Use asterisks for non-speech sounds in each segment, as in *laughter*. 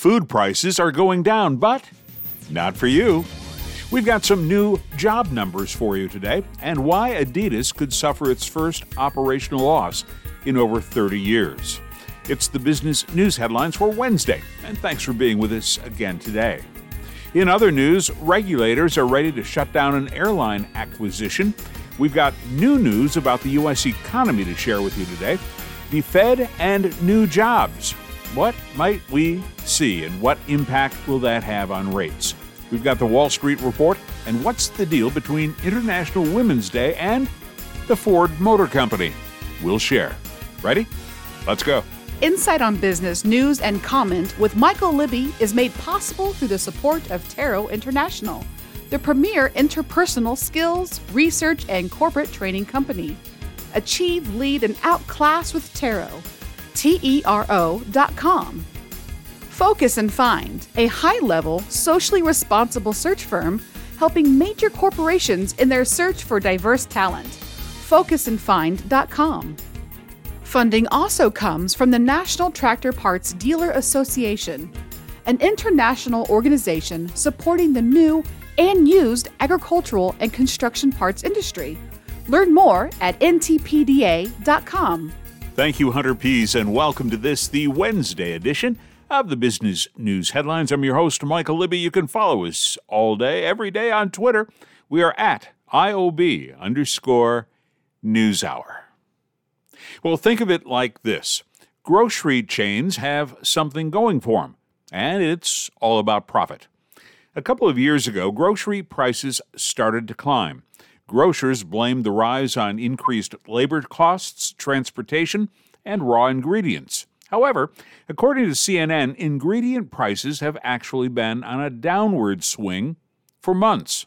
Food prices are going down, but not for you. We've got some new job numbers for you today and why Adidas could suffer its first operational loss in over 30 years. It's the business news headlines for Wednesday, and thanks for being with us again today. In other news, regulators are ready to shut down an airline acquisition. We've got new news about the U.S. economy to share with you today, the Fed and new jobs. What might we see, and what impact will that have on rates? We've got the Wall Street Report, and what's the deal between International Women's Day and the Ford Motor Company? We'll share. Ready? Let's go. Insight on Business news and comment with Michael Libby is made possible through the support of TERO International, the premier interpersonal skills, research, and corporate training company. Achieve, lead, and outclass with TERO. T E R O.com. Focus and Find, a high level, socially responsible search firm helping major corporations in their search for diverse talent. FocusandFind.com. Funding also comes from the National Tractor Parts Dealer Association, an international organization supporting the new and used agricultural and construction parts industry. Learn more at ntpda.com. Thank you, Hunter Pease, and welcome to this, the Wednesday edition of the Business News Headlines. I'm your host, Michael Libby. You can follow us all day, every day on Twitter. We are at IOB underscore NewsHour. Well, think of it like this grocery chains have something going for them, and it's all about profit. A couple of years ago, grocery prices started to climb. Grocers blamed the rise on increased labor costs, transportation, and raw ingredients. However, according to CNN, ingredient prices have actually been on a downward swing for months.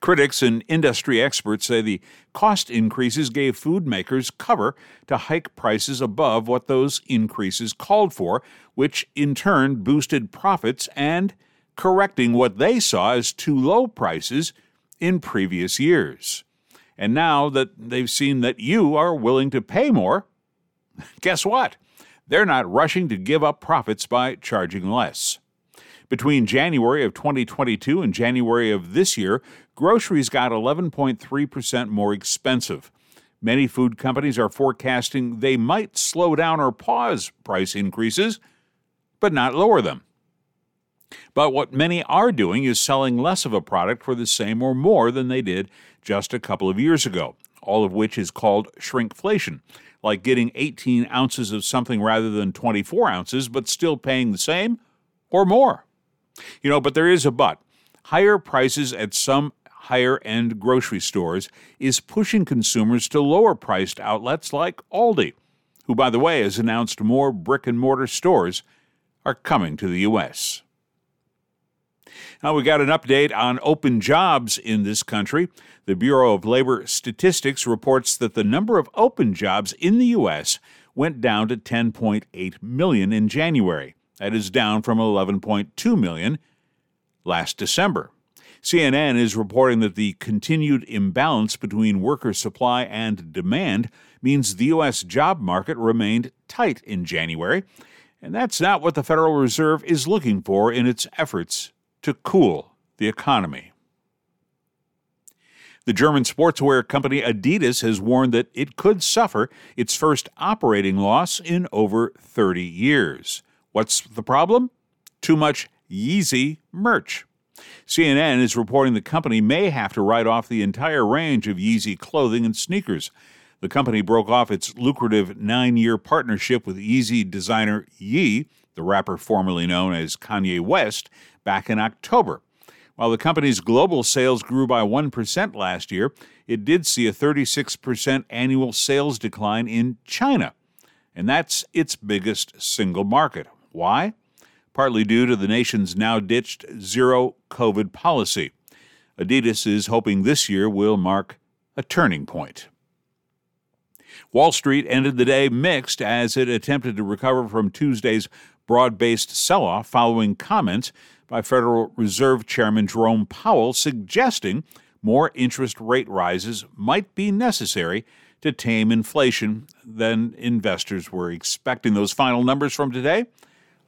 Critics and industry experts say the cost increases gave food makers cover to hike prices above what those increases called for, which in turn boosted profits and correcting what they saw as too low prices in previous years. And now that they've seen that you are willing to pay more, *laughs* guess what? They're not rushing to give up profits by charging less. Between January of 2022 and January of this year, groceries got 11.3% more expensive. Many food companies are forecasting they might slow down or pause price increases, but not lower them. But what many are doing is selling less of a product for the same or more than they did just a couple of years ago, all of which is called shrinkflation like getting 18 ounces of something rather than 24 ounces, but still paying the same or more. You know, but there is a but. Higher prices at some higher end grocery stores is pushing consumers to lower priced outlets like Aldi, who, by the way, has announced more brick and mortar stores are coming to the U.S. Now, we got an update on open jobs in this country. The Bureau of Labor Statistics reports that the number of open jobs in the U.S. went down to 10.8 million in January. That is down from 11.2 million last December. CNN is reporting that the continued imbalance between worker supply and demand means the U.S. job market remained tight in January, and that's not what the Federal Reserve is looking for in its efforts to cool the economy. The German sportswear company Adidas has warned that it could suffer its first operating loss in over 30 years. What's the problem? Too much Yeezy merch. CNN is reporting the company may have to write off the entire range of Yeezy clothing and sneakers. The company broke off its lucrative nine year partnership with Yeezy designer Ye, the rapper formerly known as Kanye West, back in October. While the company's global sales grew by 1% last year, it did see a 36% annual sales decline in China. And that's its biggest single market. Why? Partly due to the nation's now ditched zero COVID policy. Adidas is hoping this year will mark a turning point. Wall Street ended the day mixed as it attempted to recover from Tuesday's broad based sell off following comments by Federal Reserve Chairman Jerome Powell suggesting more interest rate rises might be necessary to tame inflation than investors were expecting. Those final numbers from today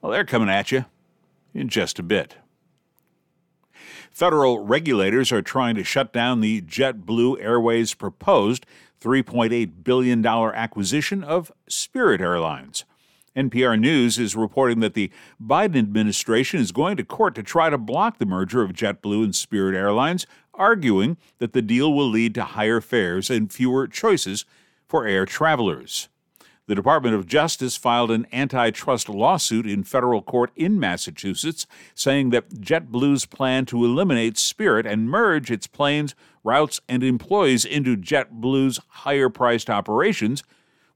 Well, they're coming at you in just a bit. Federal regulators are trying to shut down the JetBlue Airways proposed $3.8 billion acquisition of Spirit Airlines. NPR News is reporting that the Biden administration is going to court to try to block the merger of JetBlue and Spirit Airlines, arguing that the deal will lead to higher fares and fewer choices for air travelers. The Department of Justice filed an antitrust lawsuit in federal court in Massachusetts, saying that JetBlue's plan to eliminate Spirit and merge its planes, routes, and employees into JetBlue's higher priced operations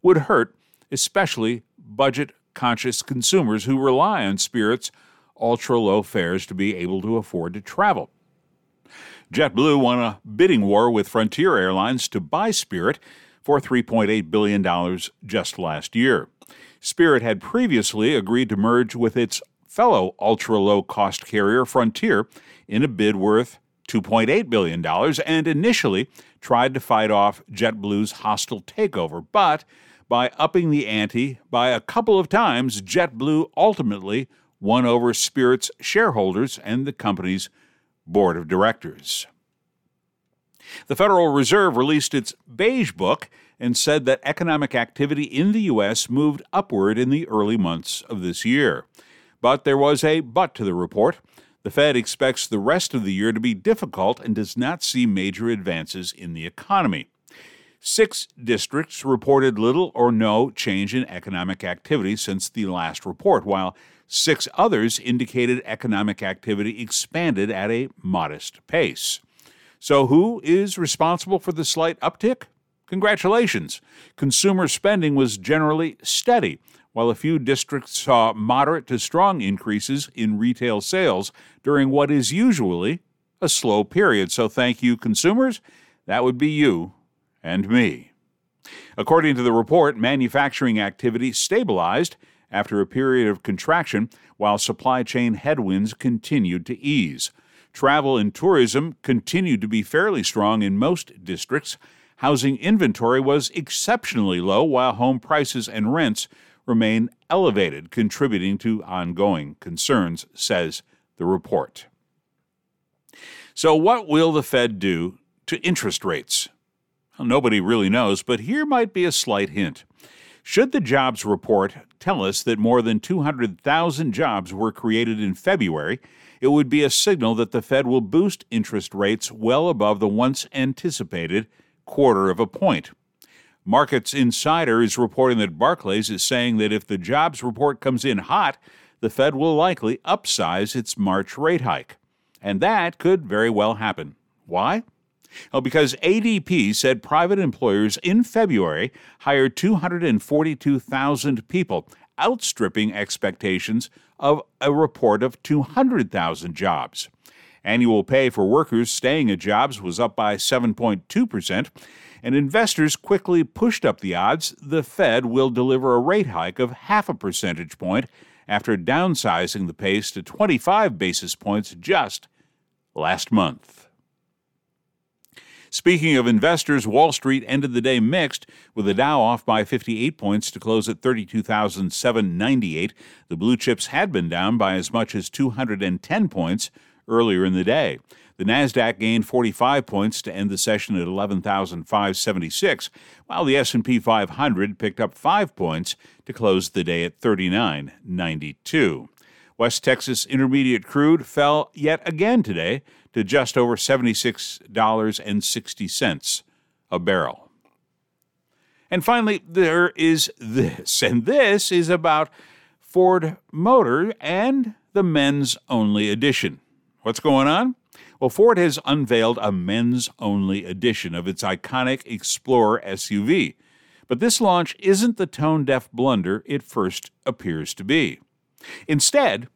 would hurt, especially budget conscious consumers who rely on Spirit's ultra low fares to be able to afford to travel. JetBlue won a bidding war with Frontier Airlines to buy Spirit for $3.8 billion just last year. Spirit had previously agreed to merge with its fellow ultra low cost carrier, Frontier, in a bid worth $2.8 billion and initially tried to fight off JetBlue's hostile takeover. But by upping the ante by a couple of times, JetBlue ultimately won over Spirit's shareholders and the company's board of directors. The Federal Reserve released its Beige Book and said that economic activity in the U.S. moved upward in the early months of this year. But there was a but to the report. The Fed expects the rest of the year to be difficult and does not see major advances in the economy. Six districts reported little or no change in economic activity since the last report, while six others indicated economic activity expanded at a modest pace. So, who is responsible for the slight uptick? Congratulations! Consumer spending was generally steady, while a few districts saw moderate to strong increases in retail sales during what is usually a slow period. So, thank you, consumers. That would be you and me. According to the report, manufacturing activity stabilized after a period of contraction while supply chain headwinds continued to ease. Travel and tourism continued to be fairly strong in most districts. Housing inventory was exceptionally low, while home prices and rents remain elevated, contributing to ongoing concerns, says the report. So, what will the Fed do to interest rates? Nobody really knows, but here might be a slight hint. Should the jobs report tell us that more than 200,000 jobs were created in February, it would be a signal that the Fed will boost interest rates well above the once anticipated quarter of a point. Markets Insider is reporting that Barclays is saying that if the jobs report comes in hot, the Fed will likely upsize its March rate hike. And that could very well happen. Why? Well, because ADP said private employers in February hired 242,000 people, outstripping expectations of a report of 200,000 jobs. Annual pay for workers staying at jobs was up by 7.2%, and investors quickly pushed up the odds the Fed will deliver a rate hike of half a percentage point after downsizing the pace to 25 basis points just last month. Speaking of investors, Wall Street ended the day mixed, with the Dow off by 58 points to close at 32,798. The blue chips had been down by as much as 210 points earlier in the day. The Nasdaq gained 45 points to end the session at 11,576, while the S&P 500 picked up 5 points to close the day at 39.92. West Texas Intermediate crude fell yet again today to just over $76.60 a barrel. And finally, there is this, and this is about Ford Motor and the men's only edition. What's going on? Well, Ford has unveiled a men's only edition of its iconic Explorer SUV. But this launch isn't the tone deaf blunder it first appears to be. Instead,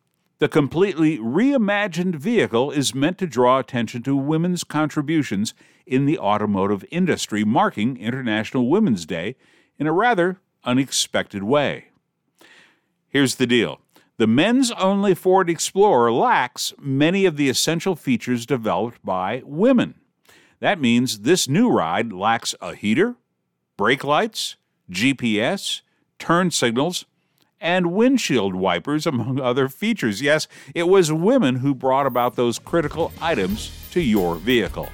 the completely reimagined vehicle is meant to draw attention to women's contributions in the automotive industry, marking International Women's Day in a rather unexpected way. Here's the deal the men's only Ford Explorer lacks many of the essential features developed by women. That means this new ride lacks a heater, brake lights, GPS, turn signals, and windshield wipers, among other features. Yes, it was women who brought about those critical items to your vehicle.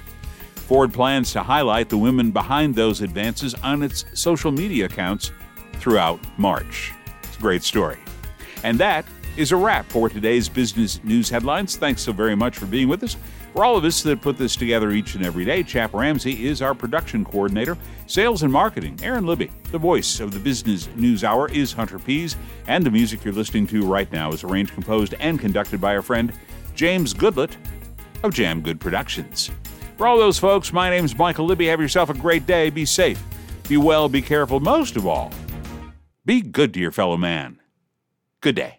Ford plans to highlight the women behind those advances on its social media accounts throughout March. It's a great story. And that is a wrap for today's business news headlines. Thanks so very much for being with us. For all of us that put this together each and every day, Chap Ramsey is our production coordinator. Sales and marketing, Aaron Libby. The voice of the Business News Hour is Hunter Pease, and the music you're listening to right now is arranged, composed, and conducted by our friend James Goodlett of Jam Good Productions. For all those folks, my name is Michael Libby. Have yourself a great day. Be safe, be well, be careful. Most of all, be good to your fellow man. Good day.